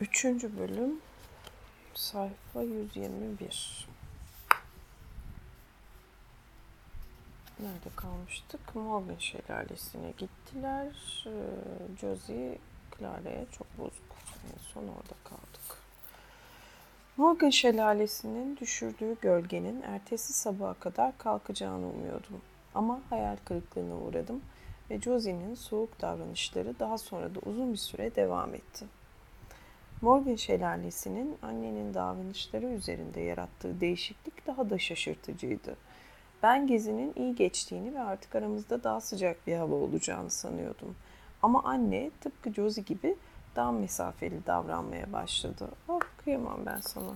Üçüncü bölüm sayfa 121. Nerede kalmıştık? Morgan şelalesine gittiler. Ee, Josie Clara'ya çok bozuk. En son orada kaldık. Morgan şelalesinin düşürdüğü gölgenin ertesi sabaha kadar kalkacağını umuyordum. Ama hayal kırıklığına uğradım ve Josie'nin soğuk davranışları daha sonra da uzun bir süre devam etti. Morgan şelalesinin annenin davranışları üzerinde yarattığı değişiklik daha da şaşırtıcıydı. Ben gezinin iyi geçtiğini ve artık aramızda daha sıcak bir hava olacağını sanıyordum. Ama anne tıpkı Josie gibi daha mesafeli davranmaya başladı. Oh kıyamam ben sana.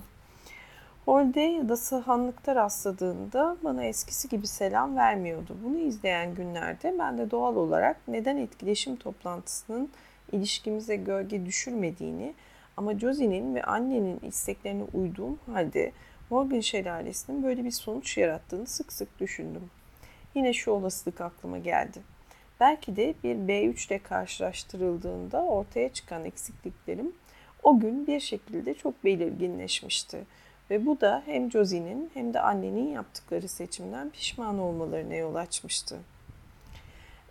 Holde ya da sahanlıkta rastladığında bana eskisi gibi selam vermiyordu. Bunu izleyen günlerde ben de doğal olarak neden etkileşim toplantısının ilişkimize gölge düşürmediğini ama Josie'nin ve annenin isteklerine uyduğum halde Morgan şelalesinin böyle bir sonuç yarattığını sık sık düşündüm. Yine şu olasılık aklıma geldi. Belki de bir B3 ile karşılaştırıldığında ortaya çıkan eksikliklerim o gün bir şekilde çok belirginleşmişti. Ve bu da hem Josie'nin hem de annenin yaptıkları seçimden pişman olmalarına yol açmıştı.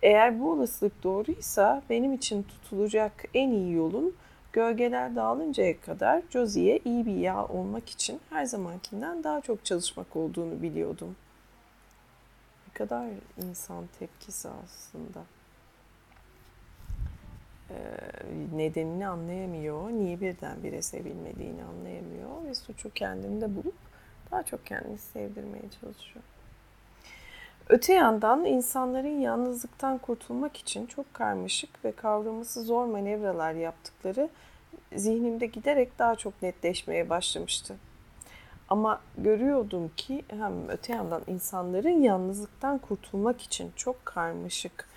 Eğer bu olasılık doğruysa benim için tutulacak en iyi yolun Gölgeler dağılıncaya kadar Josie'ye iyi bir yağ olmak için her zamankinden daha çok çalışmak olduğunu biliyordum. Ne kadar insan tepkisi aslında. Ee, nedenini anlayamıyor, niye birdenbire sevilmediğini anlayamıyor ve suçu kendinde bulup daha çok kendini sevdirmeye çalışıyor. Öte yandan insanların yalnızlıktan kurtulmak için çok karmaşık ve kavraması zor manevralar yaptıkları zihnimde giderek daha çok netleşmeye başlamıştı. Ama görüyordum ki hem öte yandan insanların yalnızlıktan kurtulmak için çok karmaşık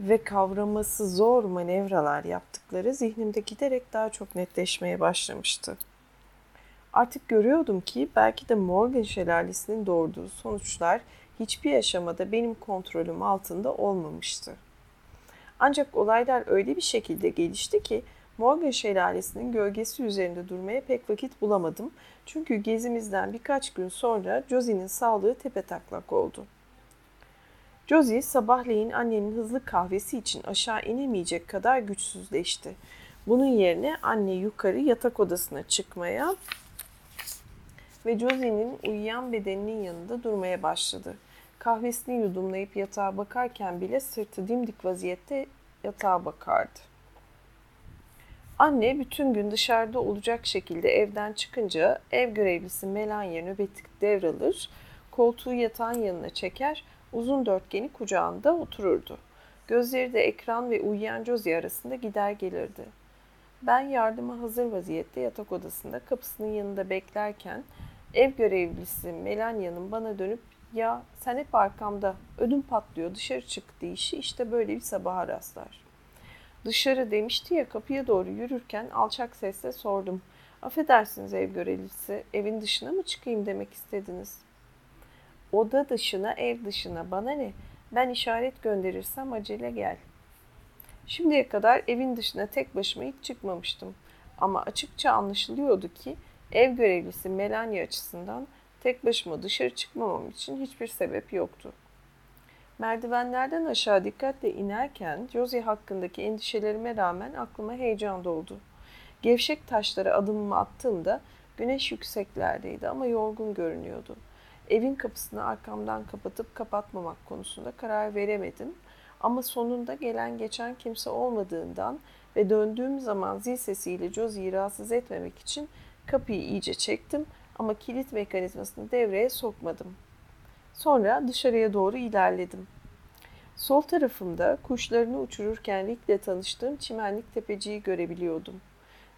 ve kavraması zor manevralar yaptıkları zihnimde giderek daha çok netleşmeye başlamıştı. Artık görüyordum ki belki de Morgan şelalesinin doğurduğu sonuçlar hiçbir aşamada benim kontrolüm altında olmamıştı. Ancak olaylar öyle bir şekilde gelişti ki Morgan şelalesinin gölgesi üzerinde durmaya pek vakit bulamadım. Çünkü gezimizden birkaç gün sonra Josie'nin sağlığı tepetaklak oldu. Josie sabahleyin annenin hızlı kahvesi için aşağı inemeyecek kadar güçsüzleşti. Bunun yerine anne yukarı yatak odasına çıkmaya ve Josie'nin uyuyan bedeninin yanında durmaya başladı. Kahvesini yudumlayıp yatağa bakarken bile sırtı dimdik vaziyette yatağa bakardı. Anne bütün gün dışarıda olacak şekilde evden çıkınca ev görevlisi Melania nöbeti devralır, koltuğu yatağın yanına çeker, uzun dörtgeni kucağında otururdu. Gözleri de ekran ve uyuyan Josie arasında gider gelirdi. Ben yardıma hazır vaziyette yatak odasında kapısının yanında beklerken ev görevlisi Melania'nın bana dönüp ya sen hep arkamda ödüm patlıyor dışarı çık deyişi işte böyle bir sabaha rastlar. Dışarı demişti ya kapıya doğru yürürken alçak sesle sordum. Affedersiniz ev görevlisi evin dışına mı çıkayım demek istediniz? Oda dışına ev dışına bana ne? Ben işaret gönderirsem acele gel. Şimdiye kadar evin dışına tek başıma hiç çıkmamıştım. Ama açıkça anlaşılıyordu ki ev görevlisi Melania açısından tek başıma dışarı çıkmamam için hiçbir sebep yoktu. Merdivenlerden aşağı dikkatle inerken Josie hakkındaki endişelerime rağmen aklıma heyecan doldu. Gevşek taşlara adımımı attığımda güneş yükseklerdeydi ama yorgun görünüyordu. Evin kapısını arkamdan kapatıp kapatmamak konusunda karar veremedim. Ama sonunda gelen geçen kimse olmadığından ve döndüğüm zaman zil sesiyle Josie'yi rahatsız etmemek için kapıyı iyice çektim ama kilit mekanizmasını devreye sokmadım. Sonra dışarıya doğru ilerledim. Sol tarafımda kuşlarını uçururken Rick'le tanıştığım çimenlik tepeciyi görebiliyordum.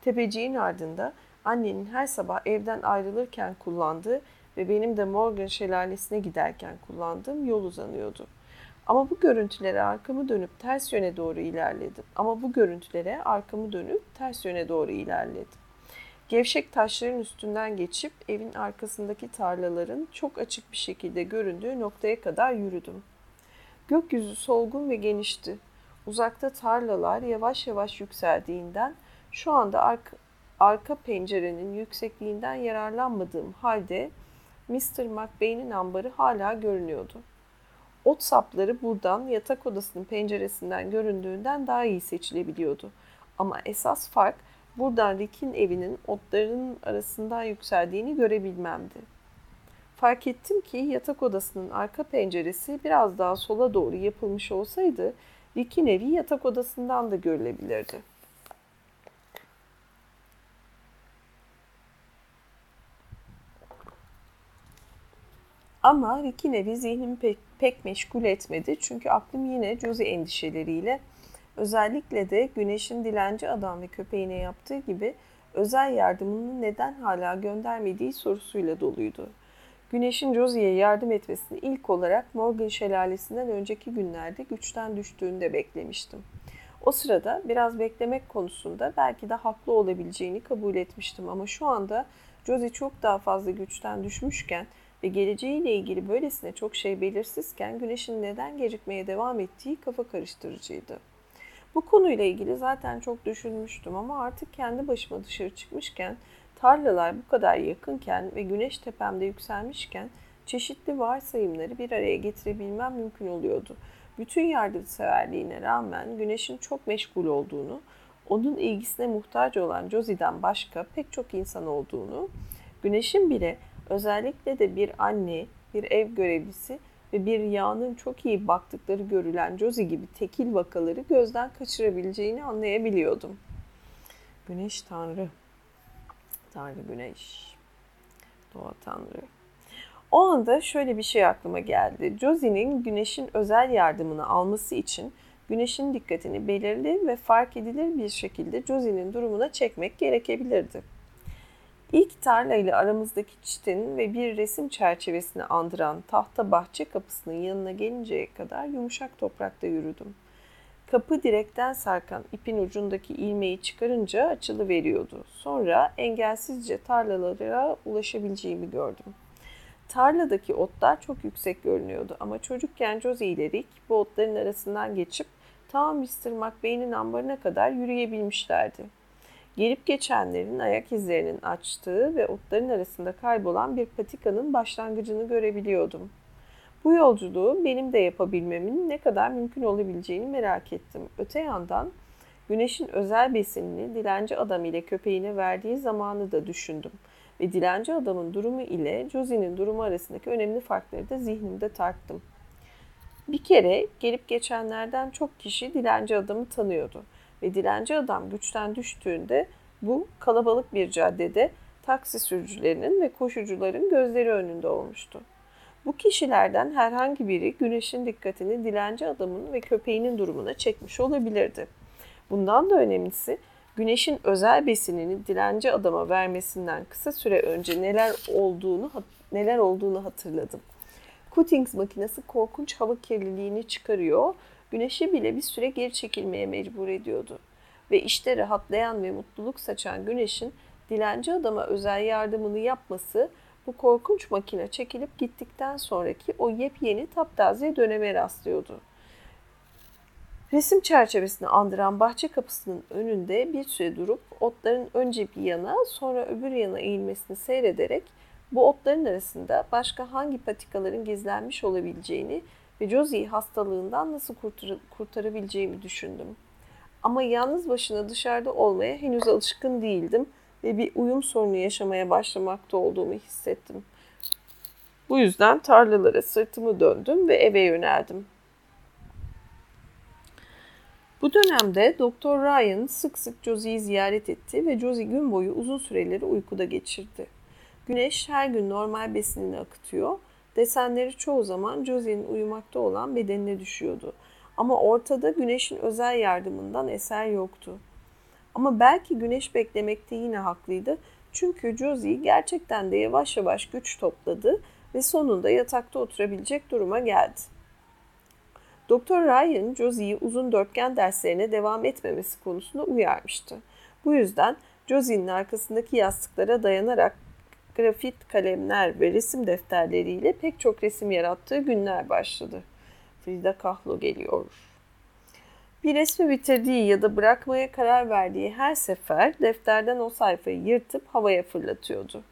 Tepeciğin ardında annenin her sabah evden ayrılırken kullandığı ve benim de Morgan şelalesine giderken kullandığım yol uzanıyordu. Ama bu görüntülere arkamı dönüp ters yöne doğru ilerledim. Ama bu görüntülere arkamı dönüp ters yöne doğru ilerledim. Gevşek taşların üstünden geçip evin arkasındaki tarlaların çok açık bir şekilde göründüğü noktaya kadar yürüdüm. Gökyüzü solgun ve genişti. Uzakta tarlalar yavaş yavaş yükseldiğinden Şu anda arka, arka pencerenin yüksekliğinden yararlanmadığım halde Mr. McBain'in ambarı hala görünüyordu. Ot sapları buradan yatak odasının penceresinden göründüğünden daha iyi seçilebiliyordu. Ama esas fark buradan Rick'in evinin otların arasından yükseldiğini görebilmemdi. Fark ettim ki yatak odasının arka penceresi biraz daha sola doğru yapılmış olsaydı Rick'in evi yatak odasından da görülebilirdi. Ama Rick'in evi zihnimi pek, pek meşgul etmedi. Çünkü aklım yine Josie endişeleriyle özellikle de Güneş'in dilenci adam ve köpeğine yaptığı gibi özel yardımını neden hala göndermediği sorusuyla doluydu. Güneş'in Josie'ye yardım etmesini ilk olarak Morgan şelalesinden önceki günlerde güçten düştüğünde beklemiştim. O sırada biraz beklemek konusunda belki de haklı olabileceğini kabul etmiştim ama şu anda Josie çok daha fazla güçten düşmüşken ve geleceğiyle ilgili böylesine çok şey belirsizken güneşin neden gecikmeye devam ettiği kafa karıştırıcıydı. Bu konuyla ilgili zaten çok düşünmüştüm ama artık kendi başıma dışarı çıkmışken, tarlalar bu kadar yakınken ve güneş tepemde yükselmişken çeşitli varsayımları bir araya getirebilmem mümkün oluyordu. Bütün yardımseverliğine rağmen güneşin çok meşgul olduğunu, onun ilgisine muhtaç olan Josie'den başka pek çok insan olduğunu, güneşin bile Özellikle de bir anne, bir ev görevlisi ve bir yağının çok iyi baktıkları görülen Josie gibi tekil vakaları gözden kaçırabileceğini anlayabiliyordum. Güneş Tanrı. Tanrı Güneş. Doğa Tanrı. O anda şöyle bir şey aklıma geldi. Josie'nin güneşin özel yardımını alması için güneşin dikkatini belirli ve fark edilir bir şekilde Josie'nin durumuna çekmek gerekebilirdi. İlk tarla ile aramızdaki çitin ve bir resim çerçevesini andıran tahta bahçe kapısının yanına gelinceye kadar yumuşak toprakta yürüdüm. Kapı direkten sarkan ipin ucundaki ilmeği çıkarınca açılı veriyordu. Sonra engelsizce tarlalara ulaşabileceğimi gördüm. Tarladaki otlar çok yüksek görünüyordu ama çocukken Josie ile bu otların arasından geçip ta Mr. McBain'in ambarına kadar yürüyebilmişlerdi. Gelip geçenlerin ayak izlerinin açtığı ve otların arasında kaybolan bir patikanın başlangıcını görebiliyordum. Bu yolculuğu benim de yapabilmemin ne kadar mümkün olabileceğini merak ettim. Öte yandan güneşin özel besinini dilenci adam ile köpeğine verdiği zamanı da düşündüm. Ve dilenci adamın durumu ile Josie'nin durumu arasındaki önemli farkları da zihnimde tarttım. Bir kere gelip geçenlerden çok kişi dilenci adamı tanıyordu ve dilenci adam güçten düştüğünde bu kalabalık bir caddede taksi sürücülerinin ve koşucuların gözleri önünde olmuştu. Bu kişilerden herhangi biri güneşin dikkatini dilenci adamın ve köpeğinin durumuna çekmiş olabilirdi. Bundan da önemlisi güneşin özel besinini dilenci adama vermesinden kısa süre önce neler olduğunu neler olduğunu hatırladım. Cuttings makinesi korkunç hava kirliliğini çıkarıyor güneşi bile bir süre geri çekilmeye mecbur ediyordu. Ve işte rahatlayan ve mutluluk saçan güneşin dilenci adama özel yardımını yapması bu korkunç makine çekilip gittikten sonraki o yepyeni taptaze döneme rastlıyordu. Resim çerçevesini andıran bahçe kapısının önünde bir süre durup otların önce bir yana sonra öbür yana eğilmesini seyrederek bu otların arasında başka hangi patikaların gizlenmiş olabileceğini ve Josie'yi hastalığından nasıl kurtar kurtarabileceğimi düşündüm. Ama yalnız başına dışarıda olmaya henüz alışkın değildim ve bir uyum sorunu yaşamaya başlamakta olduğumu hissettim. Bu yüzden tarlalara sırtımı döndüm ve eve yöneldim. Bu dönemde Doktor Ryan sık sık Josie'yi ziyaret etti ve Josie gün boyu uzun süreleri uykuda geçirdi. Güneş her gün normal besinini akıtıyor Desenleri çoğu zaman Josie'nin uyumakta olan bedenine düşüyordu. Ama ortada güneşin özel yardımından eser yoktu. Ama belki güneş beklemekte yine haklıydı. Çünkü Josie gerçekten de yavaş yavaş güç topladı ve sonunda yatakta oturabilecek duruma geldi. Doktor Ryan, Josie'yi uzun dörtgen derslerine devam etmemesi konusunda uyarmıştı. Bu yüzden Josie'nin arkasındaki yastıklara dayanarak grafit kalemler ve resim defterleriyle pek çok resim yarattığı günler başladı. Frida Kahlo geliyor. Bir resmi bitirdiği ya da bırakmaya karar verdiği her sefer defterden o sayfayı yırtıp havaya fırlatıyordu.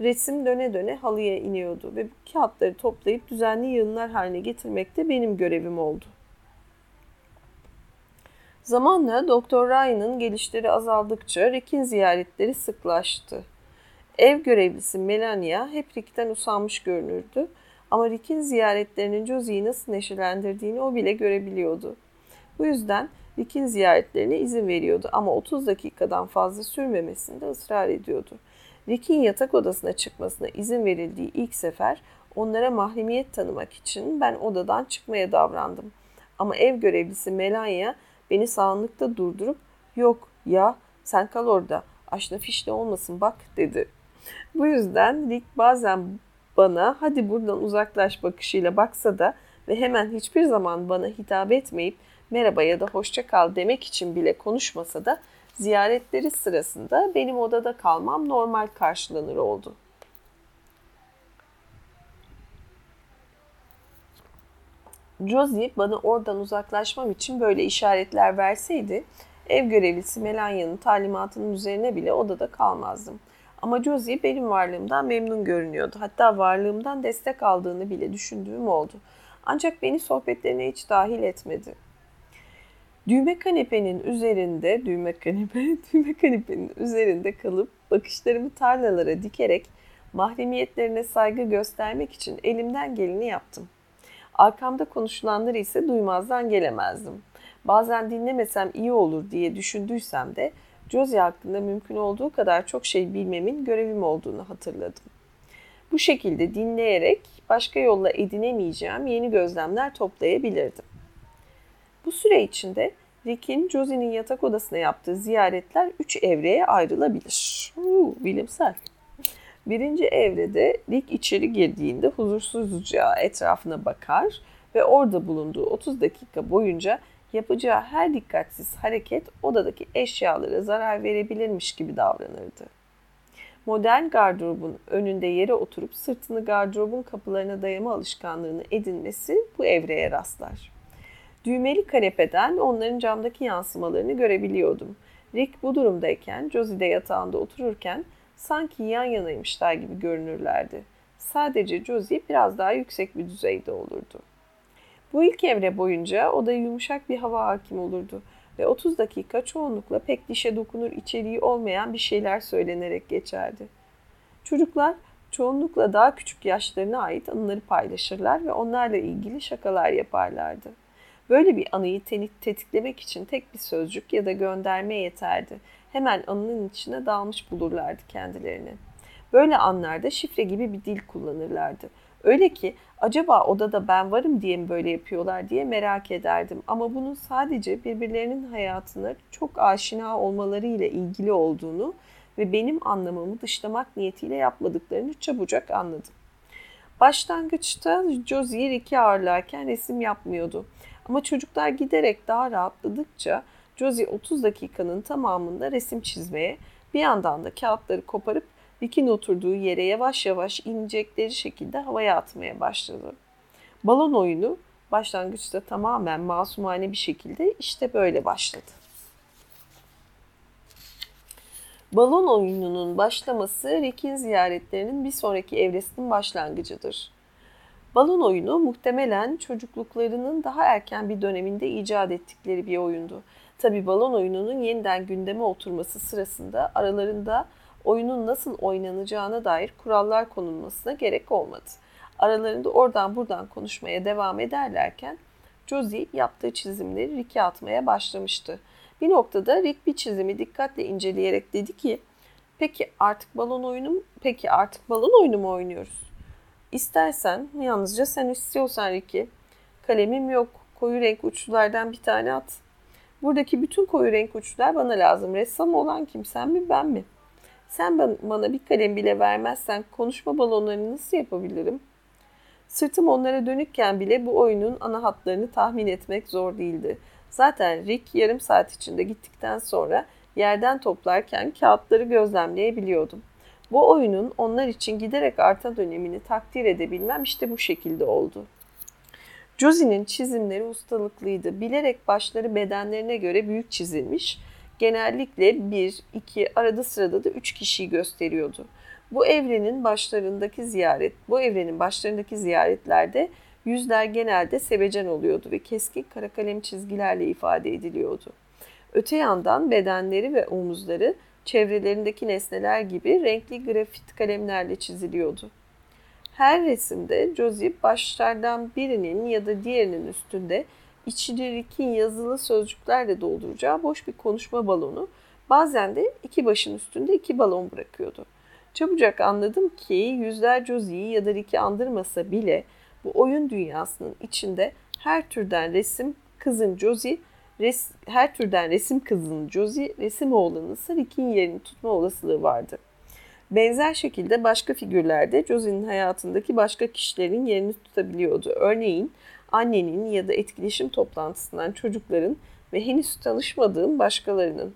Resim döne döne halıya iniyordu ve bu kağıtları toplayıp düzenli yığınlar haline getirmek de benim görevim oldu. Zamanla Doktor Ryan'ın gelişleri azaldıkça Rick'in ziyaretleri sıklaştı. Ev görevlisi Melania hep Rick'ten usanmış görünürdü ama Rick'in ziyaretlerinin Josie'yi nasıl neşelendirdiğini o bile görebiliyordu. Bu yüzden Rick'in ziyaretlerine izin veriyordu ama 30 dakikadan fazla sürmemesinde ısrar ediyordu. Rick'in yatak odasına çıkmasına izin verildiği ilk sefer onlara mahremiyet tanımak için ben odadan çıkmaya davrandım. Ama ev görevlisi Melania beni sağlıkta durdurup yok ya sen kal orada aşna fişne olmasın bak dedi. Bu yüzden Rick bazen bana hadi buradan uzaklaş bakışıyla baksa da ve hemen hiçbir zaman bana hitap etmeyip merhaba ya da hoşça kal demek için bile konuşmasa da ziyaretleri sırasında benim odada kalmam normal karşılanır oldu. Josie bana oradan uzaklaşmam için böyle işaretler verseydi ev görevlisi Melania'nın talimatının üzerine bile odada kalmazdım. Ama Josie benim varlığımdan memnun görünüyordu. Hatta varlığımdan destek aldığını bile düşündüğüm oldu. Ancak beni sohbetlerine hiç dahil etmedi. Düğme kanepenin üzerinde, düğme kanepe, düğme kanepenin üzerinde kalıp bakışlarımı tarlalara dikerek mahremiyetlerine saygı göstermek için elimden geleni yaptım. Arkamda konuşulanları ise duymazdan gelemezdim. Bazen dinlemesem iyi olur diye düşündüysem de Josie hakkında mümkün olduğu kadar çok şey bilmemin görevim olduğunu hatırladım. Bu şekilde dinleyerek başka yolla edinemeyeceğim yeni gözlemler toplayabilirdim. Bu süre içinde Rick'in Josie'nin yatak odasına yaptığı ziyaretler üç evreye ayrılabilir. Uuu, bilimsel. Birinci evrede Rick içeri girdiğinde huzursuzca etrafına bakar ve orada bulunduğu 30 dakika boyunca yapacağı her dikkatsiz hareket odadaki eşyalara zarar verebilirmiş gibi davranırdı. Modern gardırobun önünde yere oturup sırtını gardırobun kapılarına dayama alışkanlığını edinmesi bu evreye rastlar. Düğmeli kanepeden onların camdaki yansımalarını görebiliyordum. Rick bu durumdayken Josie de yatağında otururken sanki yan yanaymışlar gibi görünürlerdi. Sadece Josie biraz daha yüksek bir düzeyde olurdu. Bu ilk evre boyunca odaya yumuşak bir hava hakim olurdu ve 30 dakika çoğunlukla pek dişe dokunur içeriği olmayan bir şeyler söylenerek geçerdi. Çocuklar çoğunlukla daha küçük yaşlarına ait anıları paylaşırlar ve onlarla ilgili şakalar yaparlardı. Böyle bir anıyı tetiklemek için tek bir sözcük ya da gönderme yeterdi. Hemen anının içine dalmış bulurlardı kendilerini. Böyle anlarda şifre gibi bir dil kullanırlardı. Öyle ki acaba odada ben varım diye mi böyle yapıyorlar diye merak ederdim. Ama bunun sadece birbirlerinin hayatına çok aşina olmaları ile ilgili olduğunu ve benim anlamamı dışlamak niyetiyle yapmadıklarını çabucak anladım. Başlangıçta Josie Rick'i ağırlarken resim yapmıyordu. Ama çocuklar giderek daha rahatladıkça Josie 30 dakikanın tamamında resim çizmeye, bir yandan da kağıtları koparıp Rick'in oturduğu yere yavaş yavaş inecekleri şekilde havaya atmaya başladı. Balon oyunu başlangıçta tamamen masumane bir şekilde işte böyle başladı. Balon oyununun başlaması Rick'in ziyaretlerinin bir sonraki evresinin başlangıcıdır. Balon oyunu muhtemelen çocukluklarının daha erken bir döneminde icat ettikleri bir oyundu. Tabi balon oyununun yeniden gündeme oturması sırasında aralarında oyunun nasıl oynanacağına dair kurallar konulmasına gerek olmadı. Aralarında oradan buradan konuşmaya devam ederlerken Josie yaptığı çizimleri Rick'e atmaya başlamıştı. Bir noktada Rick bir çizimi dikkatle inceleyerek dedi ki Peki artık balon oyunu mu? Peki artık balon oyunu mu oynuyoruz? İstersen yalnızca sen istiyorsan Ricky. Kalemim yok. Koyu renk uçlulardan bir tane at. Buradaki bütün koyu renk uçlar bana lazım. Ressam olan kim? Sen mi ben mi? Sen bana bir kalem bile vermezsen konuşma balonlarını nasıl yapabilirim? Sırtım onlara dönükken bile bu oyunun ana hatlarını tahmin etmek zor değildi. Zaten Rick yarım saat içinde gittikten sonra yerden toplarken kağıtları gözlemleyebiliyordum. Bu oyunun onlar için giderek artan önemini takdir edebilmem işte bu şekilde oldu. Josie'nin çizimleri ustalıklıydı. Bilerek başları bedenlerine göre büyük çizilmiş. Genellikle bir, iki, arada sırada da üç kişiyi gösteriyordu. Bu evrenin başlarındaki ziyaret, bu evrenin başlarındaki ziyaretlerde yüzler genelde sevecen oluyordu ve keskin kara kalem çizgilerle ifade ediliyordu. Öte yandan bedenleri ve omuzları çevrelerindeki nesneler gibi renkli grafit kalemlerle çiziliyordu. Her resimde Josie başlardan birinin ya da diğerinin üstünde içini Rick'in yazılı sözcüklerle dolduracağı boş bir konuşma balonu, bazen de iki başın üstünde iki balon bırakıyordu. Çabucak anladım ki yüzler Josie'yi ya da Rick'i andırmasa bile bu oyun dünyasının içinde her türden resim kızın Josie, res, her türden resim kızın Josie, resim oğlanın ise Rick'in yerini tutma olasılığı vardı. Benzer şekilde başka figürlerde Josie'nin hayatındaki başka kişilerin yerini tutabiliyordu. Örneğin annenin ya da etkileşim toplantısından çocukların ve henüz tanışmadığım başkalarının.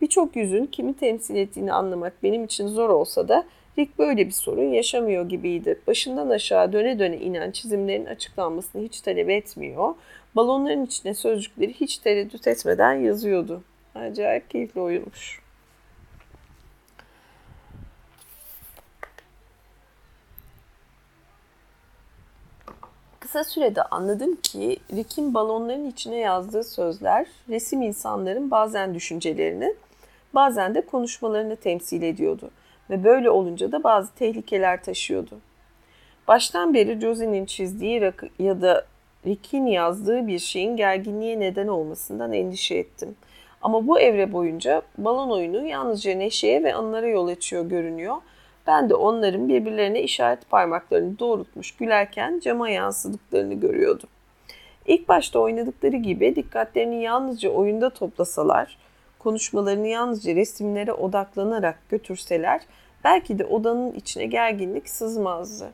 Birçok yüzün kimi temsil ettiğini anlamak benim için zor olsa da Rick böyle bir sorun yaşamıyor gibiydi. Başından aşağı döne döne inen çizimlerin açıklanmasını hiç talep etmiyor. Balonların içine sözcükleri hiç tereddüt etmeden yazıyordu. Acayip keyifli oyunmuş. Kısa sürede anladım ki Rick'in balonların içine yazdığı sözler resim insanların bazen düşüncelerini, bazen de konuşmalarını temsil ediyordu ve böyle olunca da bazı tehlikeler taşıyordu. Baştan beri Josie'nin çizdiği ya da Rick'in yazdığı bir şeyin gerginliğe neden olmasından endişe ettim. Ama bu evre boyunca balon oyunu yalnızca neşeye ve anılara yol açıyor görünüyor. Ben de onların birbirlerine işaret parmaklarını doğrultmuş gülerken cama yansıdıklarını görüyordum. İlk başta oynadıkları gibi dikkatlerini yalnızca oyunda toplasalar, konuşmalarını yalnızca resimlere odaklanarak götürseler belki de odanın içine gerginlik sızmazdı.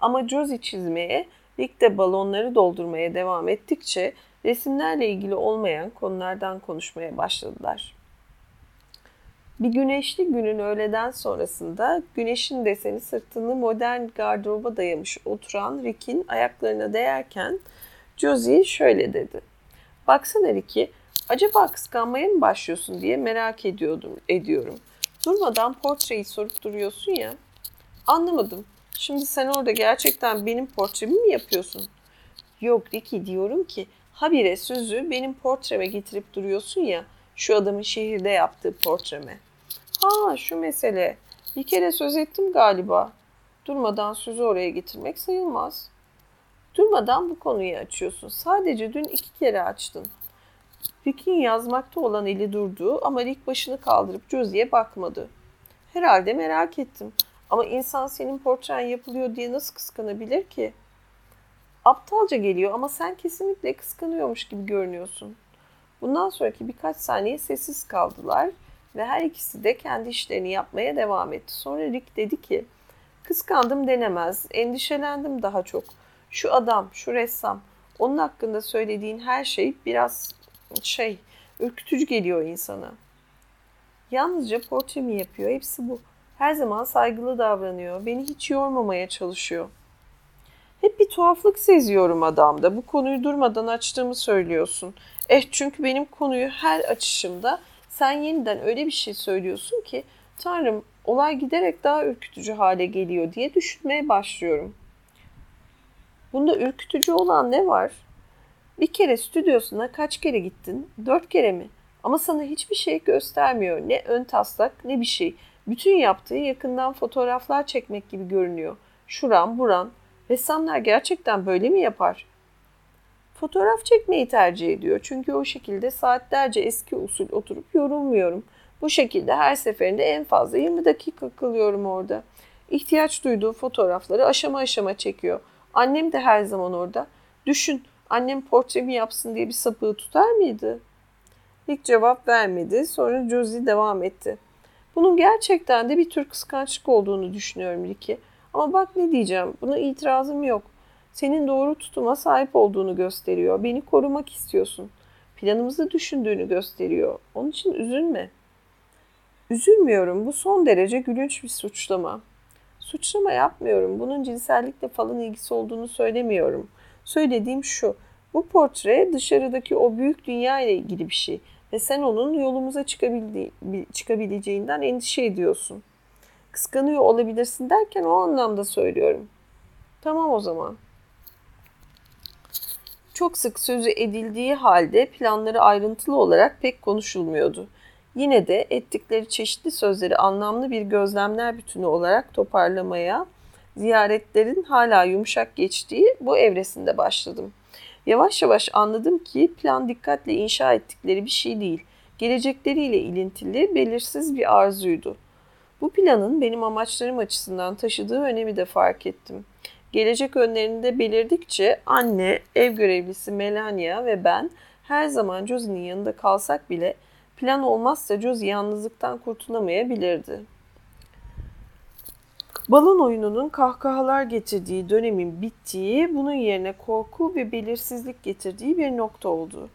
Ama Josie çizmeye, Rick de balonları doldurmaya devam ettikçe resimlerle ilgili olmayan konulardan konuşmaya başladılar. Bir güneşli günün öğleden sonrasında güneşin deseni sırtını modern gardıroba dayamış oturan Rick'in ayaklarına değerken Josie şöyle dedi. Baksana Ricky, acaba kıskanmaya mı başlıyorsun diye merak ediyordum, ediyorum. Durmadan portreyi sorup duruyorsun ya. Anlamadım. Şimdi sen orada gerçekten benim portremi mi yapıyorsun? Yok Ricky diyorum ki habire sözü benim portreme getirip duruyorsun ya şu adamın şehirde yaptığı portreme. Ha şu mesele. Bir kere söz ettim galiba. Durmadan sözü oraya getirmek sayılmaz. Durmadan bu konuyu açıyorsun. Sadece dün iki kere açtın. Rick'in yazmakta olan eli durdu ama Rick başını kaldırıp Josie'ye bakmadı. Herhalde merak ettim. Ama insan senin portren yapılıyor diye nasıl kıskanabilir ki? Aptalca geliyor ama sen kesinlikle kıskanıyormuş gibi görünüyorsun. Bundan sonraki birkaç saniye sessiz kaldılar ve her ikisi de kendi işlerini yapmaya devam etti. Sonra Rick dedi ki, kıskandım denemez, endişelendim daha çok. Şu adam, şu ressam, onun hakkında söylediğin her şey biraz şey, ürkütücü geliyor insana. Yalnızca portre mi yapıyor, hepsi bu. Her zaman saygılı davranıyor, beni hiç yormamaya çalışıyor. Bir tuhaflık seziyorum adamda. Bu konuyu durmadan açtığımı söylüyorsun. Eh çünkü benim konuyu her açışımda sen yeniden öyle bir şey söylüyorsun ki Tanrım olay giderek daha ürkütücü hale geliyor diye düşünmeye başlıyorum. Bunda ürkütücü olan ne var? Bir kere stüdyosuna kaç kere gittin? Dört kere mi? Ama sana hiçbir şey göstermiyor. Ne ön taslak ne bir şey. Bütün yaptığı yakından fotoğraflar çekmek gibi görünüyor. Şuran buran. Ressamlar gerçekten böyle mi yapar? Fotoğraf çekmeyi tercih ediyor. Çünkü o şekilde saatlerce eski usul oturup yorulmuyorum. Bu şekilde her seferinde en fazla 20 dakika kalıyorum orada. İhtiyaç duyduğu fotoğrafları aşama aşama çekiyor. Annem de her zaman orada. Düşün, annem portremi yapsın diye bir sapığı tutar mıydı? İlk cevap vermedi. Sonra Josie devam etti. Bunun gerçekten de bir tür kıskançlık olduğunu düşünüyorum Ricky. Ama bak ne diyeceğim, buna itirazım yok senin doğru tutuma sahip olduğunu gösteriyor. Beni korumak istiyorsun. Planımızı düşündüğünü gösteriyor. Onun için üzülme. Üzülmüyorum. Bu son derece gülünç bir suçlama. Suçlama yapmıyorum. Bunun cinsellikle falan ilgisi olduğunu söylemiyorum. Söylediğim şu. Bu portre dışarıdaki o büyük dünya ile ilgili bir şey ve sen onun yolumuza çıkabileceğinden endişe ediyorsun. Kıskanıyor olabilirsin derken o anlamda söylüyorum. Tamam o zaman. Çok sık sözü edildiği halde planları ayrıntılı olarak pek konuşulmuyordu. Yine de ettikleri çeşitli sözleri anlamlı bir gözlemler bütünü olarak toparlamaya, ziyaretlerin hala yumuşak geçtiği bu evresinde başladım. Yavaş yavaş anladım ki plan dikkatle inşa ettikleri bir şey değil. Gelecekleriyle ilintili, belirsiz bir arzuydu. Bu planın benim amaçlarım açısından taşıdığı önemi de fark ettim. Gelecek önlerinde belirdikçe anne, ev görevlisi Melania ve ben her zaman Josie'nin yanında kalsak bile plan olmazsa Josie yalnızlıktan kurtulamayabilirdi. Balon oyununun kahkahalar getirdiği dönemin bittiği, bunun yerine korku ve belirsizlik getirdiği bir nokta oldu.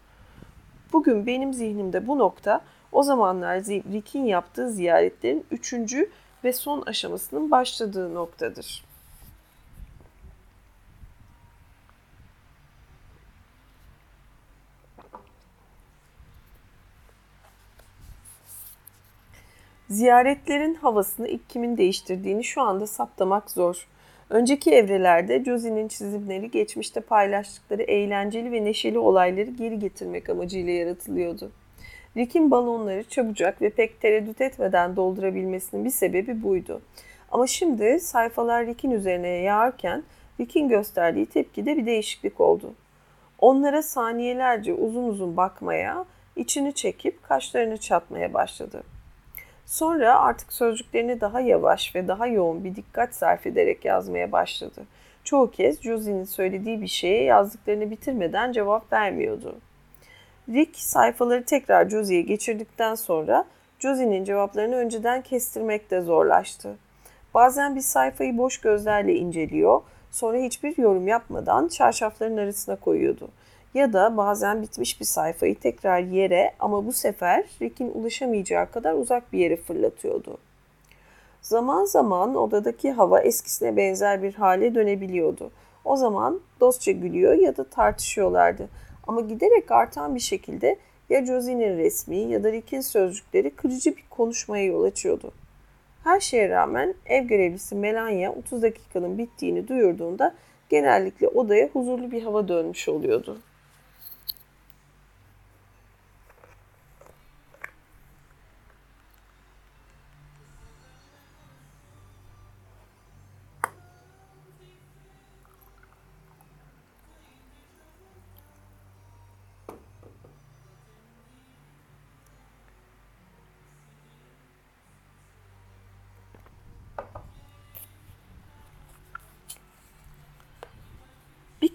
Bugün benim zihnimde bu nokta o zamanlar Rick'in yaptığı ziyaretlerin üçüncü ve son aşamasının başladığı noktadır. Ziyaretlerin havasını ilk kimin değiştirdiğini şu anda saptamak zor. Önceki evrelerde Josie'nin çizimleri geçmişte paylaştıkları eğlenceli ve neşeli olayları geri getirmek amacıyla yaratılıyordu. Rick'in balonları çabucak ve pek tereddüt etmeden doldurabilmesinin bir sebebi buydu. Ama şimdi sayfalar Rick'in üzerine yağarken Rick'in gösterdiği tepkide bir değişiklik oldu. Onlara saniyelerce uzun uzun bakmaya, içini çekip kaşlarını çatmaya başladı. Sonra artık sözcüklerini daha yavaş ve daha yoğun bir dikkat sarf ederek yazmaya başladı. Çoğu kez Josie'nin söylediği bir şeye yazdıklarını bitirmeden cevap vermiyordu. Rick sayfaları tekrar Josie'ye geçirdikten sonra Josie'nin cevaplarını önceden kestirmek de zorlaştı. Bazen bir sayfayı boş gözlerle inceliyor, sonra hiçbir yorum yapmadan çarşafların arasına koyuyordu. Ya da bazen bitmiş bir sayfayı tekrar yere ama bu sefer Rick'in ulaşamayacağı kadar uzak bir yere fırlatıyordu. Zaman zaman odadaki hava eskisine benzer bir hale dönebiliyordu. O zaman dostça gülüyor ya da tartışıyorlardı. Ama giderek artan bir şekilde ya Josie'nin resmi ya da Rick'in sözcükleri kırıcı bir konuşmaya yol açıyordu. Her şeye rağmen ev görevlisi Melania 30 dakikanın bittiğini duyurduğunda genellikle odaya huzurlu bir hava dönmüş oluyordu.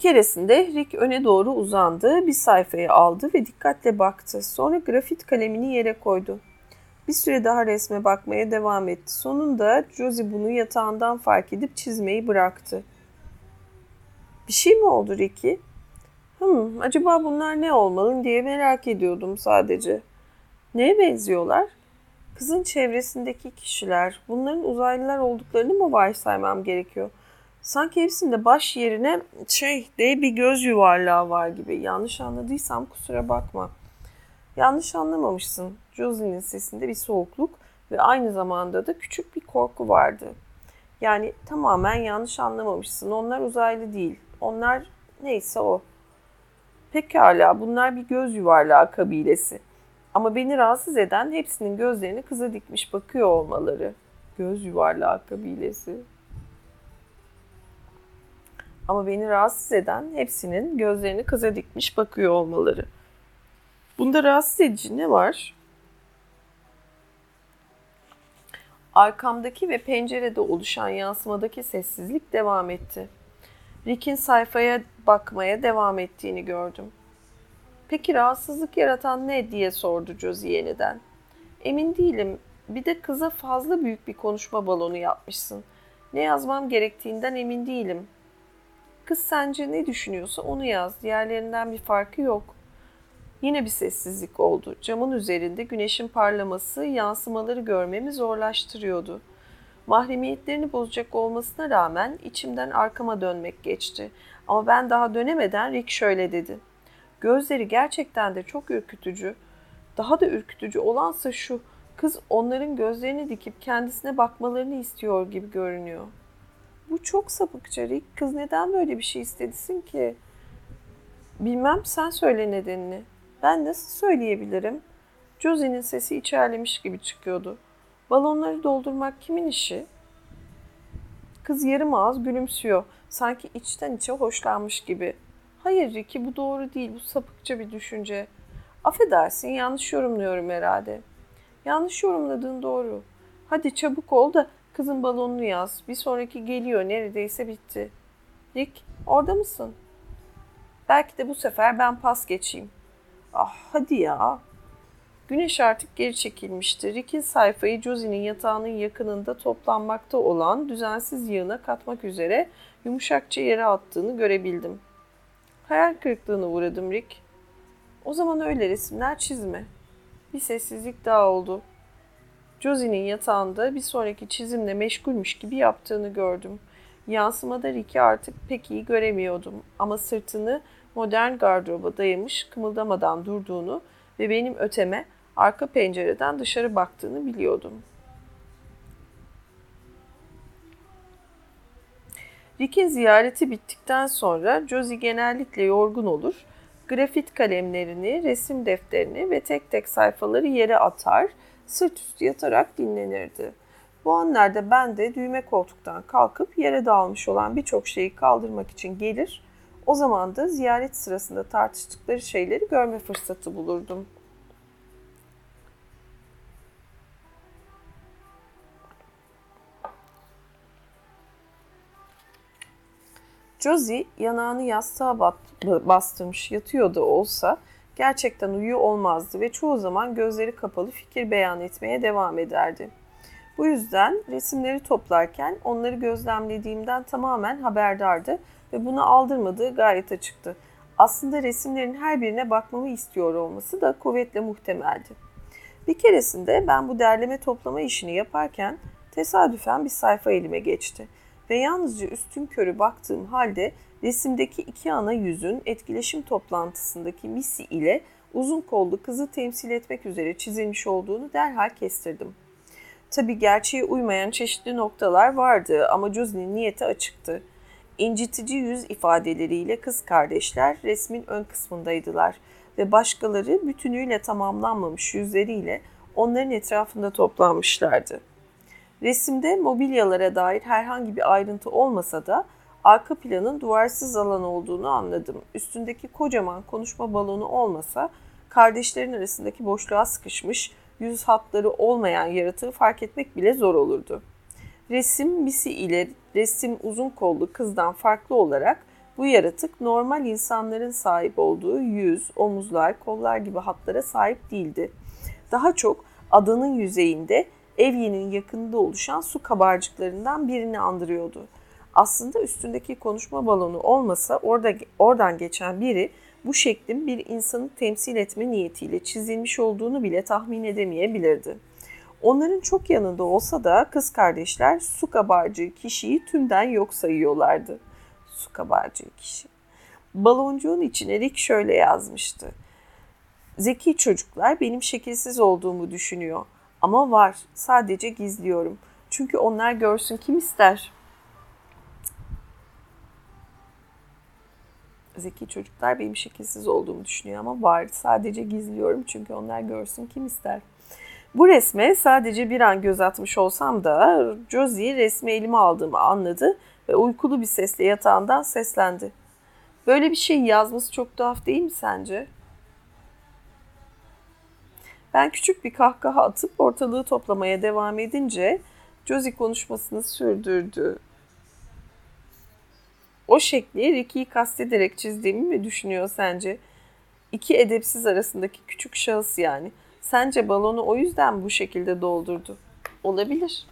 Keresinde Rick öne doğru uzandı, bir sayfayı aldı ve dikkatle baktı. Sonra grafit kalemini yere koydu. Bir süre daha resme bakmaya devam etti. Sonunda Josie bunu yatağından fark edip çizmeyi bıraktı. Bir şey mi oldu Ricky? Hmm, acaba bunlar ne olmalı diye merak ediyordum sadece. Neye benziyorlar? Kızın çevresindeki kişiler, bunların uzaylılar olduklarını mı varsaymam gerekiyor?'' Sanki hepsinde baş yerine şey de bir göz yuvarlağı var gibi. Yanlış anladıysam kusura bakma. Yanlış anlamamışsın. Josie'nin sesinde bir soğukluk ve aynı zamanda da küçük bir korku vardı. Yani tamamen yanlış anlamamışsın. Onlar uzaylı değil. Onlar neyse o. Pekala bunlar bir göz yuvarlağı kabilesi. Ama beni rahatsız eden hepsinin gözlerini kıza dikmiş bakıyor olmaları. Göz yuvarlağı kabilesi. Ama beni rahatsız eden hepsinin gözlerini kıza dikmiş bakıyor olmaları. Bunda rahatsız edici ne var? Arkamdaki ve pencerede oluşan yansımadaki sessizlik devam etti. Rick'in sayfaya bakmaya devam ettiğini gördüm. Peki rahatsızlık yaratan ne diye sordu Josie yeniden. Emin değilim. Bir de kıza fazla büyük bir konuşma balonu yapmışsın. Ne yazmam gerektiğinden emin değilim. Kız sence ne düşünüyorsa onu yaz. Diğerlerinden bir farkı yok. Yine bir sessizlik oldu. Camın üzerinde güneşin parlaması yansımaları görmemi zorlaştırıyordu. Mahremiyetlerini bozacak olmasına rağmen içimden arkama dönmek geçti. Ama ben daha dönemeden Rick şöyle dedi. Gözleri gerçekten de çok ürkütücü. Daha da ürkütücü olansa şu. Kız onların gözlerini dikip kendisine bakmalarını istiyor gibi görünüyor. Bu çok sapıkça Rick. Kız neden böyle bir şey istedisin ki? Bilmem sen söyle nedenini. Ben nasıl söyleyebilirim? Josie'nin sesi içerlemiş gibi çıkıyordu. Balonları doldurmak kimin işi? Kız yarım ağız gülümsüyor. Sanki içten içe hoşlanmış gibi. Hayır Ricky bu doğru değil. Bu sapıkça bir düşünce. Affedersin yanlış yorumluyorum herhalde. Yanlış yorumladığın doğru. Hadi çabuk ol da kızın balonunu yaz. Bir sonraki geliyor neredeyse bitti. Rick orada mısın? Belki de bu sefer ben pas geçeyim. Ah hadi ya. Güneş artık geri çekilmişti. Rick'in sayfayı Josie'nin yatağının yakınında toplanmakta olan düzensiz yığına katmak üzere yumuşakça yere attığını görebildim. Hayal kırıklığına uğradım Rick. O zaman öyle resimler çizme. Bir sessizlik daha oldu. Josie'nin yatağında bir sonraki çizimle meşgulmüş gibi yaptığını gördüm. Yansımada Rick'i artık pek iyi göremiyordum ama sırtını modern gardıroba dayamış kımıldamadan durduğunu ve benim öteme arka pencereden dışarı baktığını biliyordum. Rick'in ziyareti bittikten sonra Josie genellikle yorgun olur, grafit kalemlerini, resim defterini ve tek tek sayfaları yere atar, sırt üstü yatarak dinlenirdi. Bu anlarda ben de düğme koltuktan kalkıp yere dağılmış olan birçok şeyi kaldırmak için gelir, o zaman da ziyaret sırasında tartıştıkları şeyleri görme fırsatı bulurdum. Josie yanağını yastığa bastırmış yatıyor da olsa gerçekten uyuyor olmazdı ve çoğu zaman gözleri kapalı fikir beyan etmeye devam ederdi. Bu yüzden resimleri toplarken onları gözlemlediğimden tamamen haberdardı ve bunu aldırmadığı gayet açıktı. Aslında resimlerin her birine bakmamı istiyor olması da kuvvetle muhtemeldi. Bir keresinde ben bu derleme toplama işini yaparken tesadüfen bir sayfa elime geçti ve yalnızca üstün körü baktığım halde resimdeki iki ana yüzün etkileşim toplantısındaki Missy ile uzun kollu kızı temsil etmek üzere çizilmiş olduğunu derhal kestirdim. Tabi gerçeğe uymayan çeşitli noktalar vardı ama Josie'nin niyeti açıktı. İncitici yüz ifadeleriyle kız kardeşler resmin ön kısmındaydılar ve başkaları bütünüyle tamamlanmamış yüzleriyle onların etrafında toplanmışlardı. Resimde mobilyalara dair herhangi bir ayrıntı olmasa da arka planın duvarsız alan olduğunu anladım. Üstündeki kocaman konuşma balonu olmasa kardeşlerin arasındaki boşluğa sıkışmış yüz hatları olmayan yaratığı fark etmek bile zor olurdu. Resim Misi ile resim uzun kollu kızdan farklı olarak bu yaratık normal insanların sahip olduğu yüz, omuzlar, kollar gibi hatlara sahip değildi. Daha çok adanın yüzeyinde Evye'nin yakınında oluşan su kabarcıklarından birini andırıyordu. Aslında üstündeki konuşma balonu olmasa orada oradan geçen biri bu şeklin bir insanı temsil etme niyetiyle çizilmiş olduğunu bile tahmin edemeyebilirdi. Onların çok yanında olsa da kız kardeşler su kabarcığı kişiyi tümden yok sayıyorlardı. Su kabarcığı kişi. Baloncuğun içine Rick şöyle yazmıştı. Zeki çocuklar benim şekilsiz olduğumu düşünüyor. Ama var. Sadece gizliyorum. Çünkü onlar görsün kim ister? Zeki çocuklar benim şekilsiz olduğumu düşünüyor ama var. Sadece gizliyorum çünkü onlar görsün kim ister? Bu resme sadece bir an göz atmış olsam da Josie resmi elime aldığımı anladı ve uykulu bir sesle yatağından seslendi. Böyle bir şey yazması çok tuhaf değil mi sence? Ben küçük bir kahkaha atıp ortalığı toplamaya devam edince Josie konuşmasını sürdürdü. O şekli Ricky'yi kastederek çizdiğimi mi düşünüyor sence? İki edepsiz arasındaki küçük şahıs yani. Sence balonu o yüzden bu şekilde doldurdu? Olabilir.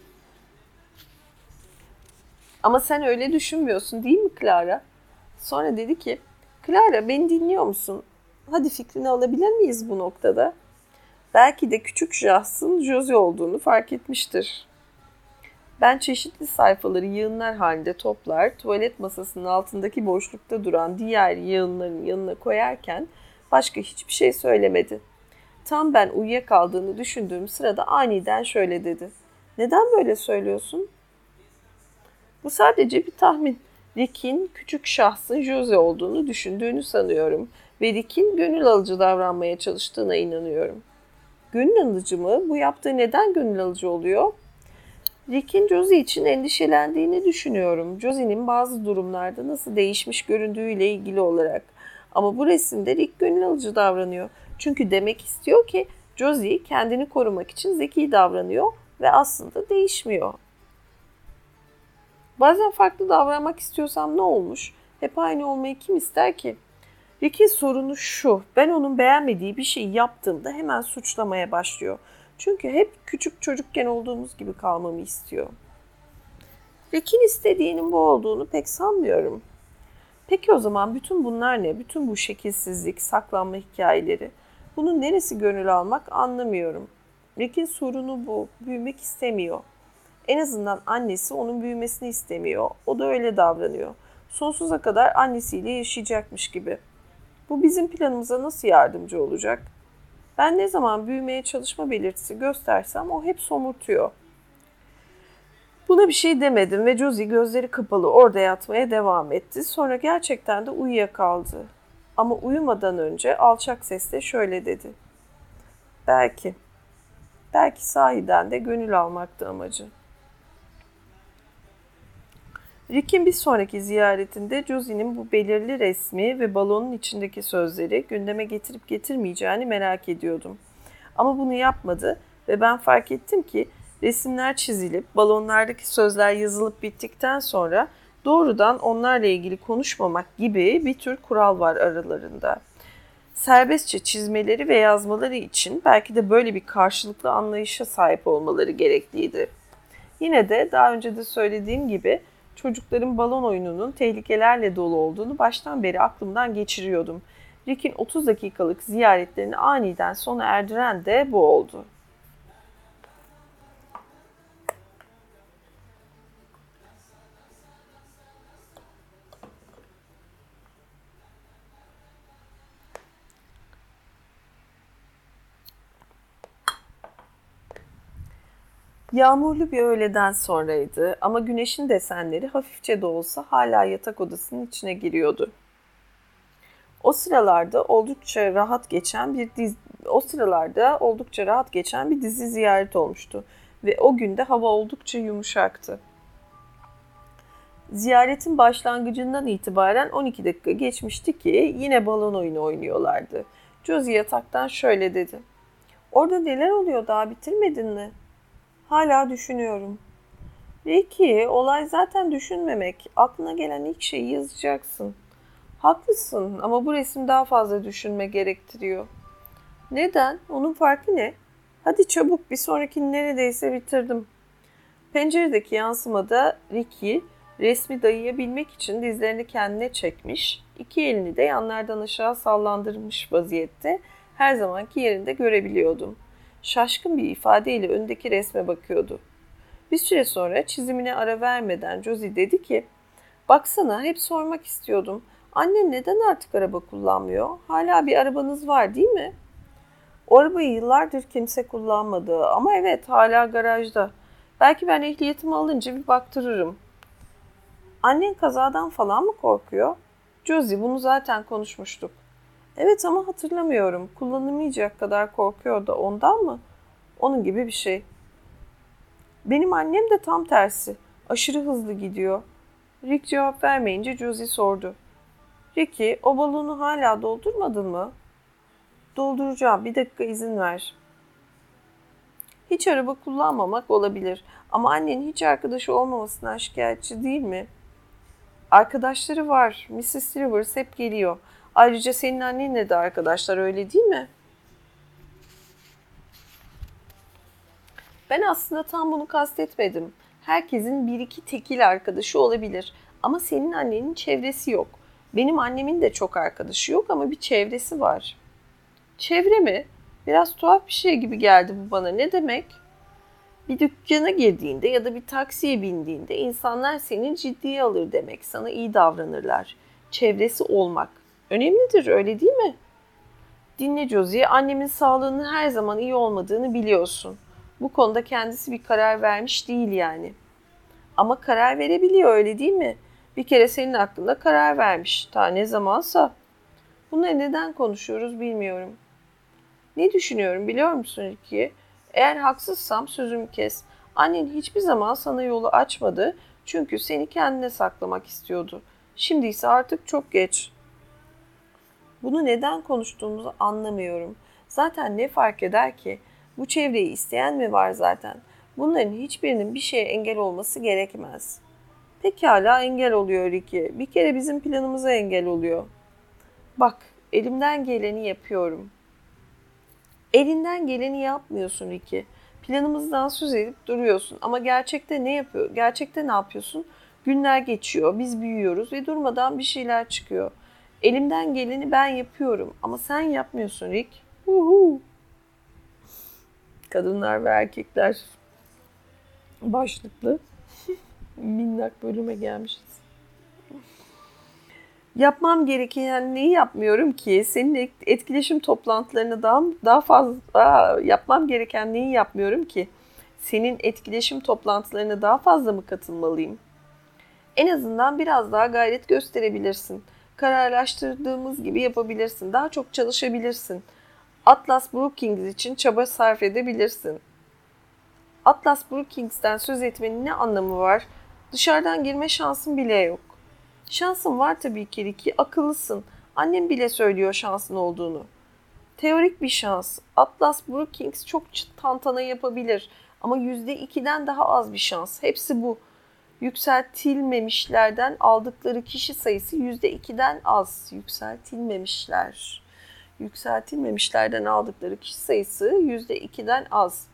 Ama sen öyle düşünmüyorsun değil mi Clara? Sonra dedi ki, Clara beni dinliyor musun? Hadi fikrini alabilir miyiz bu noktada? Belki de küçük şahsın Josie olduğunu fark etmiştir. Ben çeşitli sayfaları yığınlar halinde toplar, tuvalet masasının altındaki boşlukta duran diğer yığınların yanına koyarken başka hiçbir şey söylemedi. Tam ben uyuyakaldığını düşündüğüm sırada aniden şöyle dedi. Neden böyle söylüyorsun? Bu sadece bir tahmin. Rick'in küçük şahsın Jose olduğunu düşündüğünü sanıyorum ve Rick'in gönül alıcı davranmaya çalıştığına inanıyorum. Gönül alıcı mı? Bu yaptığı neden gönül alıcı oluyor? Rick'in Josie için endişelendiğini düşünüyorum. Josie'nin bazı durumlarda nasıl değişmiş göründüğüyle ilgili olarak. Ama bu resimde Rick gönül alıcı davranıyor. Çünkü demek istiyor ki Josie kendini korumak için zeki davranıyor ve aslında değişmiyor. Bazen farklı davranmak istiyorsam ne olmuş? Hep aynı olmayı kim ister ki? Rick'in sorunu şu. Ben onun beğenmediği bir şey yaptığımda hemen suçlamaya başlıyor. Çünkü hep küçük çocukken olduğumuz gibi kalmamı istiyor. Rick'in istediğinin bu olduğunu pek sanmıyorum. Peki o zaman bütün bunlar ne? Bütün bu şekilsizlik, saklanma hikayeleri. Bunun neresi gönül almak anlamıyorum. Rick'in sorunu bu. Büyümek istemiyor. En azından annesi onun büyümesini istemiyor. O da öyle davranıyor. Sonsuza kadar annesiyle yaşayacakmış gibi. Bu bizim planımıza nasıl yardımcı olacak? Ben ne zaman büyümeye çalışma belirtisi göstersem o hep somurtuyor. Buna bir şey demedim ve Josie gözleri kapalı orada yatmaya devam etti. Sonra gerçekten de uyuyakaldı. Ama uyumadan önce alçak sesle şöyle dedi. Belki, belki sahiden de gönül almaktı amacı. Rick'in bir sonraki ziyaretinde Josie'nin bu belirli resmi ve balonun içindeki sözleri gündeme getirip getirmeyeceğini merak ediyordum. Ama bunu yapmadı ve ben fark ettim ki resimler çizilip balonlardaki sözler yazılıp bittikten sonra doğrudan onlarla ilgili konuşmamak gibi bir tür kural var aralarında. Serbestçe çizmeleri ve yazmaları için belki de böyle bir karşılıklı anlayışa sahip olmaları gerekliydi. Yine de daha önce de söylediğim gibi çocukların balon oyununun tehlikelerle dolu olduğunu baştan beri aklımdan geçiriyordum. Rick'in 30 dakikalık ziyaretlerini aniden sona erdiren de bu oldu. Yağmurlu bir öğleden sonraydı ama güneşin desenleri hafifçe de olsa hala yatak odasının içine giriyordu. O sıralarda oldukça rahat geçen bir dizi, o sıralarda oldukça rahat geçen bir dizi ziyaret olmuştu ve o günde hava oldukça yumuşaktı. Ziyaretin başlangıcından itibaren 12 dakika geçmişti ki yine balon oyunu oynuyorlardı. Josie yataktan şöyle dedi. Orada neler oluyor daha bitirmedin mi?'' Hala düşünüyorum. Ricky, olay zaten düşünmemek. Aklına gelen ilk şeyi yazacaksın. Haklısın ama bu resim daha fazla düşünme gerektiriyor. Neden? Onun farkı ne? Hadi çabuk bir sonrakini neredeyse bitirdim. Penceredeki yansımada Ricky resmi dayayabilmek için dizlerini kendine çekmiş, iki elini de yanlardan aşağı sallandırmış vaziyette her zamanki yerinde görebiliyordum şaşkın bir ifadeyle öndeki resme bakıyordu. Bir süre sonra çizimine ara vermeden Josie dedi ki, Baksana hep sormak istiyordum. Anne neden artık araba kullanmıyor? Hala bir arabanız var değil mi? O arabayı yıllardır kimse kullanmadı ama evet hala garajda. Belki ben ehliyetimi alınca bir baktırırım. Annen kazadan falan mı korkuyor? Josie bunu zaten konuşmuştuk. Evet ama hatırlamıyorum. Kullanılmayacak kadar korkuyor da ondan mı? Onun gibi bir şey. Benim annem de tam tersi. Aşırı hızlı gidiyor. Rick cevap vermeyince Josie sordu. Ricky, o balonu hala doldurmadın mı? Dolduracağım. Bir dakika izin ver. Hiç araba kullanmamak olabilir. Ama annen hiç arkadaşı olmamasından şikayetçi değil mi? Arkadaşları var. Mrs. Rivers hep geliyor. Ayrıca senin annenle de arkadaşlar öyle değil mi? Ben aslında tam bunu kastetmedim. Herkesin bir iki tekil arkadaşı olabilir. Ama senin annenin çevresi yok. Benim annemin de çok arkadaşı yok ama bir çevresi var. Çevre mi? Biraz tuhaf bir şey gibi geldi bu bana. Ne demek? Bir dükkana girdiğinde ya da bir taksiye bindiğinde insanlar seni ciddiye alır demek. Sana iyi davranırlar. Çevresi olmak. Önemlidir öyle değil mi? Dinle Josie, annemin sağlığının her zaman iyi olmadığını biliyorsun. Bu konuda kendisi bir karar vermiş değil yani. Ama karar verebiliyor öyle değil mi? Bir kere senin aklında karar vermiş. Ta ne zamansa. Bunları neden konuşuyoruz bilmiyorum. Ne düşünüyorum biliyor musun ki? Eğer haksızsam sözümü kes. Annen hiçbir zaman sana yolu açmadı çünkü seni kendine saklamak istiyordu. Şimdi ise artık çok geç. Bunu neden konuştuğumuzu anlamıyorum. Zaten ne fark eder ki? Bu çevreyi isteyen mi var zaten? Bunların hiçbirinin bir şeye engel olması gerekmez. Pekala engel oluyor Ricky. Bir kere bizim planımıza engel oluyor. Bak, elimden geleni yapıyorum. Elinden geleni yapmıyorsun Ricky. Planımızdan söz edip duruyorsun ama gerçekte ne yapıyor? Gerçekte ne yapıyorsun? Günler geçiyor, biz büyüyoruz ve durmadan bir şeyler çıkıyor. Elimden geleni ben yapıyorum ama sen yapmıyorsun Rick. Uhu. Kadınlar ve erkekler başlıklı minnak bölüme gelmişiz. Yapmam gereken neyi yapmıyorum ki? Senin etkileşim toplantılarına daha, daha fazla yapmam gereken neyi yapmıyorum ki? Senin etkileşim toplantılarına daha fazla mı katılmalıyım? En azından biraz daha gayret gösterebilirsin. Kararlaştırdığımız gibi yapabilirsin. Daha çok çalışabilirsin. Atlas Brookings için çaba sarf edebilirsin. Atlas Brookings'ten söz etmenin ne anlamı var? Dışarıdan girme şansın bile yok. Şansın var tabii ki ki akıllısın. Annem bile söylüyor şansın olduğunu. Teorik bir şans. Atlas Brookings çok tantana yapabilir ama yüzde ikiden daha az bir şans. Hepsi bu. Yükseltilmemişlerden aldıkları kişi sayısı yüzde ikiden az. Yükseltilmemişler. Yükseltilmemişlerden aldıkları kişi sayısı yüzde ikiden az.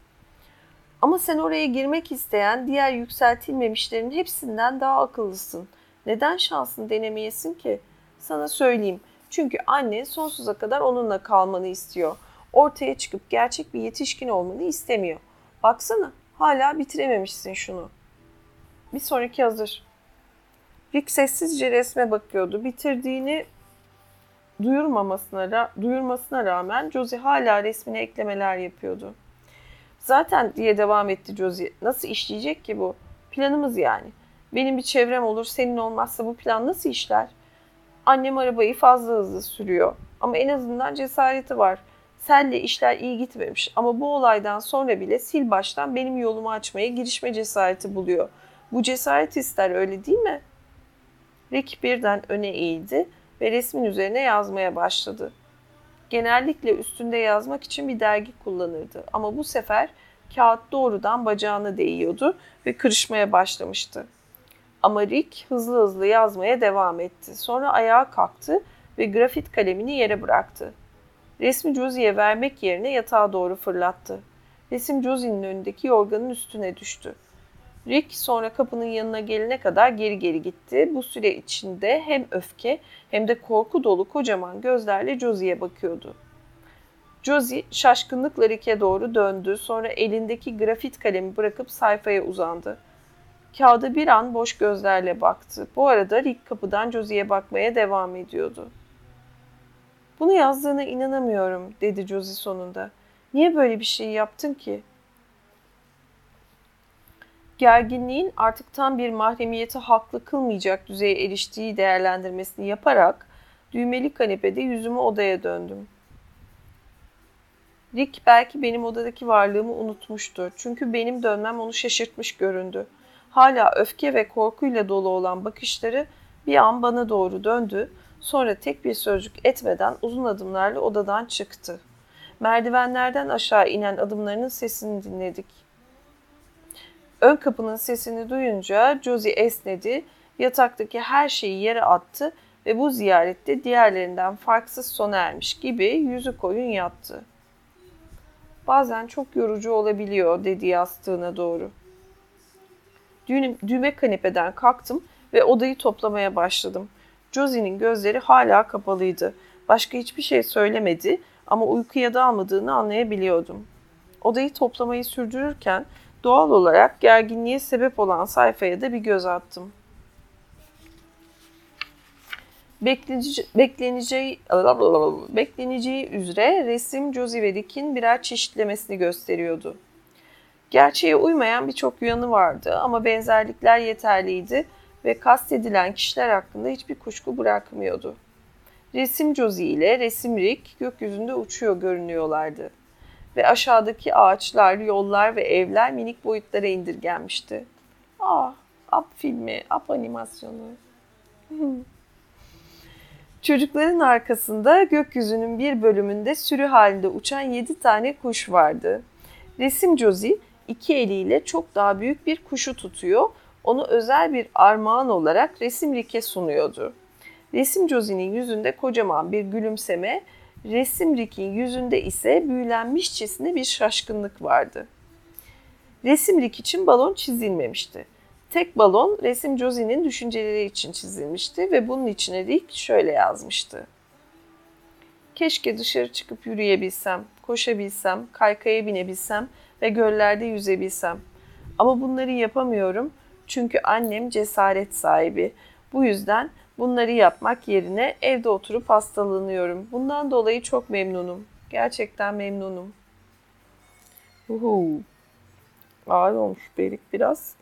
Ama sen oraya girmek isteyen diğer yükseltilmemişlerin hepsinden daha akıllısın. Neden şansını denemeyesin ki? Sana söyleyeyim. Çünkü anne sonsuza kadar onunla kalmanı istiyor. Ortaya çıkıp gerçek bir yetişkin olmanı istemiyor. Baksana hala bitirememişsin şunu. Bir sonraki hazır. Rick sessizce resme bakıyordu. Bitirdiğini duyurmamasına, duyurmasına rağmen Josie hala resmine eklemeler yapıyordu. Zaten diye devam etti Josie. Nasıl işleyecek ki bu? Planımız yani. Benim bir çevrem olur, senin olmazsa bu plan nasıl işler? Annem arabayı fazla hızlı sürüyor. Ama en azından cesareti var. Senle işler iyi gitmemiş ama bu olaydan sonra bile sil baştan benim yolumu açmaya girişme cesareti buluyor. Bu cesaret ister öyle değil mi? Rick birden öne eğildi ve resmin üzerine yazmaya başladı. Genellikle üstünde yazmak için bir dergi kullanırdı ama bu sefer kağıt doğrudan bacağına değiyordu ve kırışmaya başlamıştı. Ama Rick hızlı hızlı yazmaya devam etti. Sonra ayağa kalktı ve grafit kalemini yere bıraktı. Resmi Josie'ye vermek yerine yatağa doğru fırlattı. Resim Josie'nin önündeki yorganın üstüne düştü. Rick sonra kapının yanına gelene kadar geri geri gitti. Bu süre içinde hem öfke hem de korku dolu kocaman gözlerle Josie'ye bakıyordu. Josie şaşkınlıkla Rick'e doğru döndü. Sonra elindeki grafit kalemi bırakıp sayfaya uzandı. Kağıda bir an boş gözlerle baktı. Bu arada Rick kapıdan Josie'ye bakmaya devam ediyordu. Bunu yazdığına inanamıyorum dedi Josie sonunda. Niye böyle bir şey yaptın ki? Gerginliğin artık tam bir mahremiyeti haklı kılmayacak düzeye eriştiği değerlendirmesini yaparak düğmeli kanepede yüzümü odaya döndüm. Rick belki benim odadaki varlığımı unutmuştu. Çünkü benim dönmem onu şaşırtmış göründü hala öfke ve korkuyla dolu olan bakışları bir an bana doğru döndü. Sonra tek bir sözcük etmeden uzun adımlarla odadan çıktı. Merdivenlerden aşağı inen adımlarının sesini dinledik. Ön kapının sesini duyunca Josie esnedi, yataktaki her şeyi yere attı ve bu ziyarette diğerlerinden farksız sona ermiş gibi yüzü koyun yattı. Bazen çok yorucu olabiliyor dedi yastığına doğru. Düğme kanepeden kalktım ve odayı toplamaya başladım. Josie'nin gözleri hala kapalıydı. Başka hiçbir şey söylemedi ama uykuya dalmadığını anlayabiliyordum. Odayı toplamayı sürdürürken Doğal olarak gerginliğe sebep olan sayfaya da bir göz attım. Bekleneceği, bekleneceği, bekleneceği üzere resim Josie ve Rick'in birer çeşitlemesini gösteriyordu. Gerçeğe uymayan birçok yanı vardı ama benzerlikler yeterliydi ve kastedilen kişiler hakkında hiçbir kuşku bırakmıyordu. Resim Josie ile resim Rick gökyüzünde uçuyor görünüyorlardı. Ve aşağıdaki ağaçlar, yollar ve evler minik boyutlara indirgenmişti. Ah, Up filmi, Up animasyonu. Çocukların arkasında gökyüzünün bir bölümünde sürü halinde uçan yedi tane kuş vardı. Resim Josie iki eliyle çok daha büyük bir kuşu tutuyor, onu özel bir armağan olarak resim Rick'e sunuyordu. Resim Josie'nin yüzünde kocaman bir gülümseme, resim Rick'in yüzünde ise büyülenmişçesine bir şaşkınlık vardı. Resim Rick için balon çizilmemişti. Tek balon resim Josie'nin düşünceleri için çizilmişti ve bunun içine Rick şöyle yazmıştı. Keşke dışarı çıkıp yürüyebilsem, koşabilsem, kaykaya binebilsem ve göllerde yüzebilsem. Ama bunları yapamıyorum çünkü annem cesaret sahibi. Bu yüzden bunları yapmak yerine evde oturup hastalanıyorum. Bundan dolayı çok memnunum. Gerçekten memnunum. Uhu. Ağır olmuş berik biraz.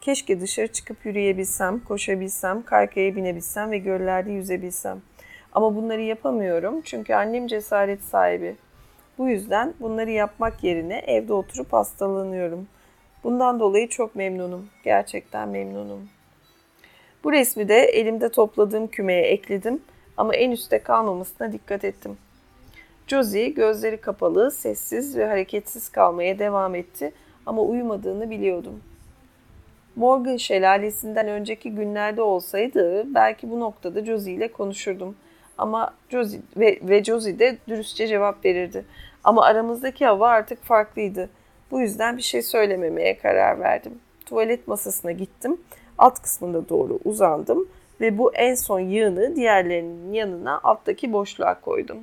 Keşke dışarı çıkıp yürüyebilsem, koşabilsem, kaykaya binebilsem ve göllerde yüzebilsem. Ama bunları yapamıyorum çünkü annem cesaret sahibi. Bu yüzden bunları yapmak yerine evde oturup hastalanıyorum. Bundan dolayı çok memnunum. Gerçekten memnunum. Bu resmi de elimde topladığım kümeye ekledim ama en üstte kalmamasına dikkat ettim. Josie gözleri kapalı, sessiz ve hareketsiz kalmaya devam etti ama uyumadığını biliyordum. Morgan şelalesinden önceki günlerde olsaydı belki bu noktada Josie ile konuşurdum. Ama Josie ve, ve Josie de dürüstçe cevap verirdi. Ama aramızdaki hava artık farklıydı. Bu yüzden bir şey söylememeye karar verdim. Tuvalet masasına gittim. Alt kısmında doğru uzandım ve bu en son yığını diğerlerinin yanına alttaki boşluğa koydum.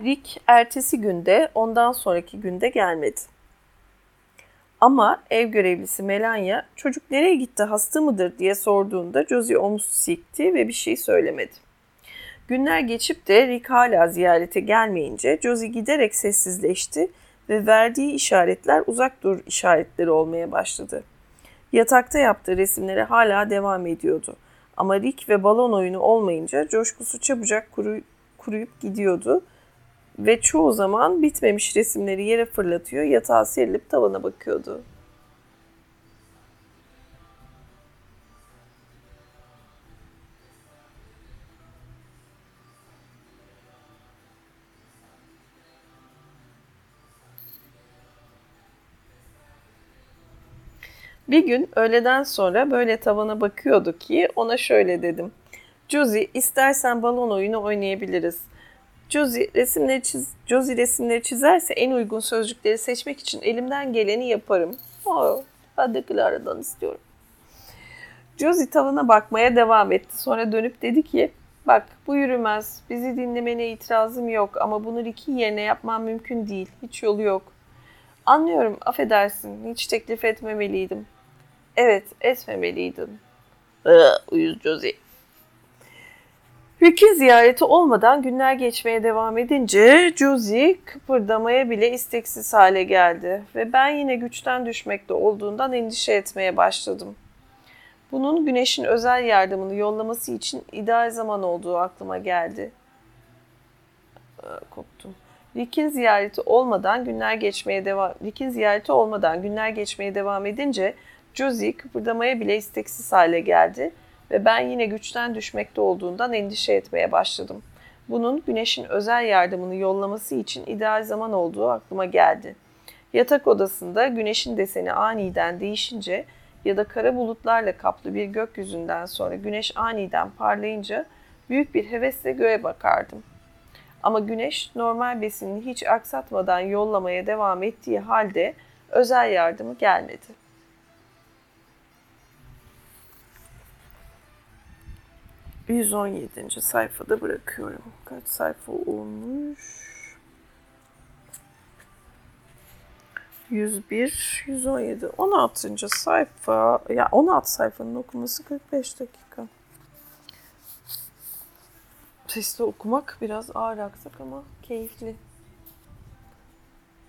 Rick ertesi günde ondan sonraki günde gelmedi. Ama ev görevlisi Melania çocuk nereye gitti hasta mıdır diye sorduğunda Josie omuz sikti ve bir şey söylemedi. Günler geçip de Rick hala ziyarete gelmeyince Josie giderek sessizleşti ve verdiği işaretler uzak dur işaretleri olmaya başladı. Yatakta yaptığı resimlere hala devam ediyordu. Ama Rick ve balon oyunu olmayınca coşkusu çabucak kuru, kuruyup gidiyordu ve çoğu zaman bitmemiş resimleri yere fırlatıyor, yatağa serilip tavana bakıyordu. Bir gün öğleden sonra böyle tavana bakıyordu ki ona şöyle dedim. Josie istersen balon oyunu oynayabiliriz. Josie resimleri, çiz, Josie resimleri çizerse en uygun sözcükleri seçmek için elimden geleni yaparım. Oh, ben de Clara'dan istiyorum. Josie tavana bakmaya devam etti. Sonra dönüp dedi ki Bak bu yürümez. Bizi dinlemene itirazım yok ama bunu Ricky yerine yapmam mümkün değil. Hiç yolu yok. Anlıyorum, affedersin. Hiç teklif etmemeliydim. Evet, etmemeliydim. Uyuz Josie. Rick'in ziyareti olmadan günler geçmeye devam edince Josie kıpırdamaya bile isteksiz hale geldi ve ben yine güçten düşmekte olduğundan endişe etmeye başladım. Bunun güneşin özel yardımını yollaması için ideal zaman olduğu aklıma geldi. Koptum. Rick'in ziyareti olmadan günler geçmeye devam Rick'in ziyareti olmadan günler geçmeye devam edince Josie kıpırdamaya bile isteksiz hale geldi ve ben yine güçten düşmekte olduğundan endişe etmeye başladım. Bunun güneşin özel yardımını yollaması için ideal zaman olduğu aklıma geldi. Yatak odasında güneşin deseni aniden değişince ya da kara bulutlarla kaplı bir gökyüzünden sonra güneş aniden parlayınca büyük bir hevesle göğe bakardım. Ama güneş normal besinini hiç aksatmadan yollamaya devam ettiği halde özel yardımı gelmedi. 117. sayfada bırakıyorum. Kaç sayfa olmuş? 101, 117, 16. sayfa. Ya 16 sayfanın okuması 45 dakika. Sesli okumak biraz ağır aksak ama keyifli.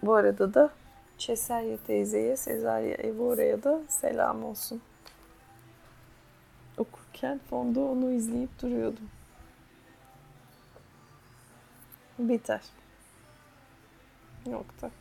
Bu arada da Çeselya teyzeye, Sezarya Evora'ya da selam olsun. Okurken fonda onu izleyip duruyordum. Biter. Nokta.